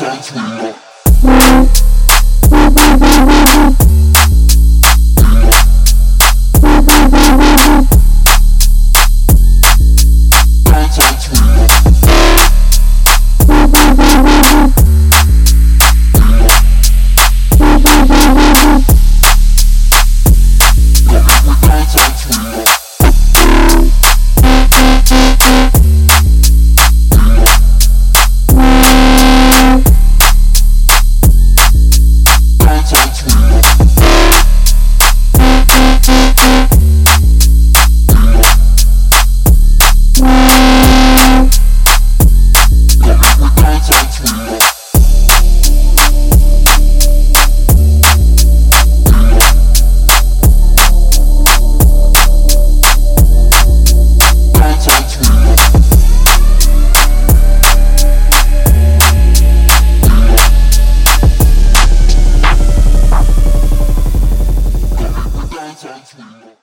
me up. そうで。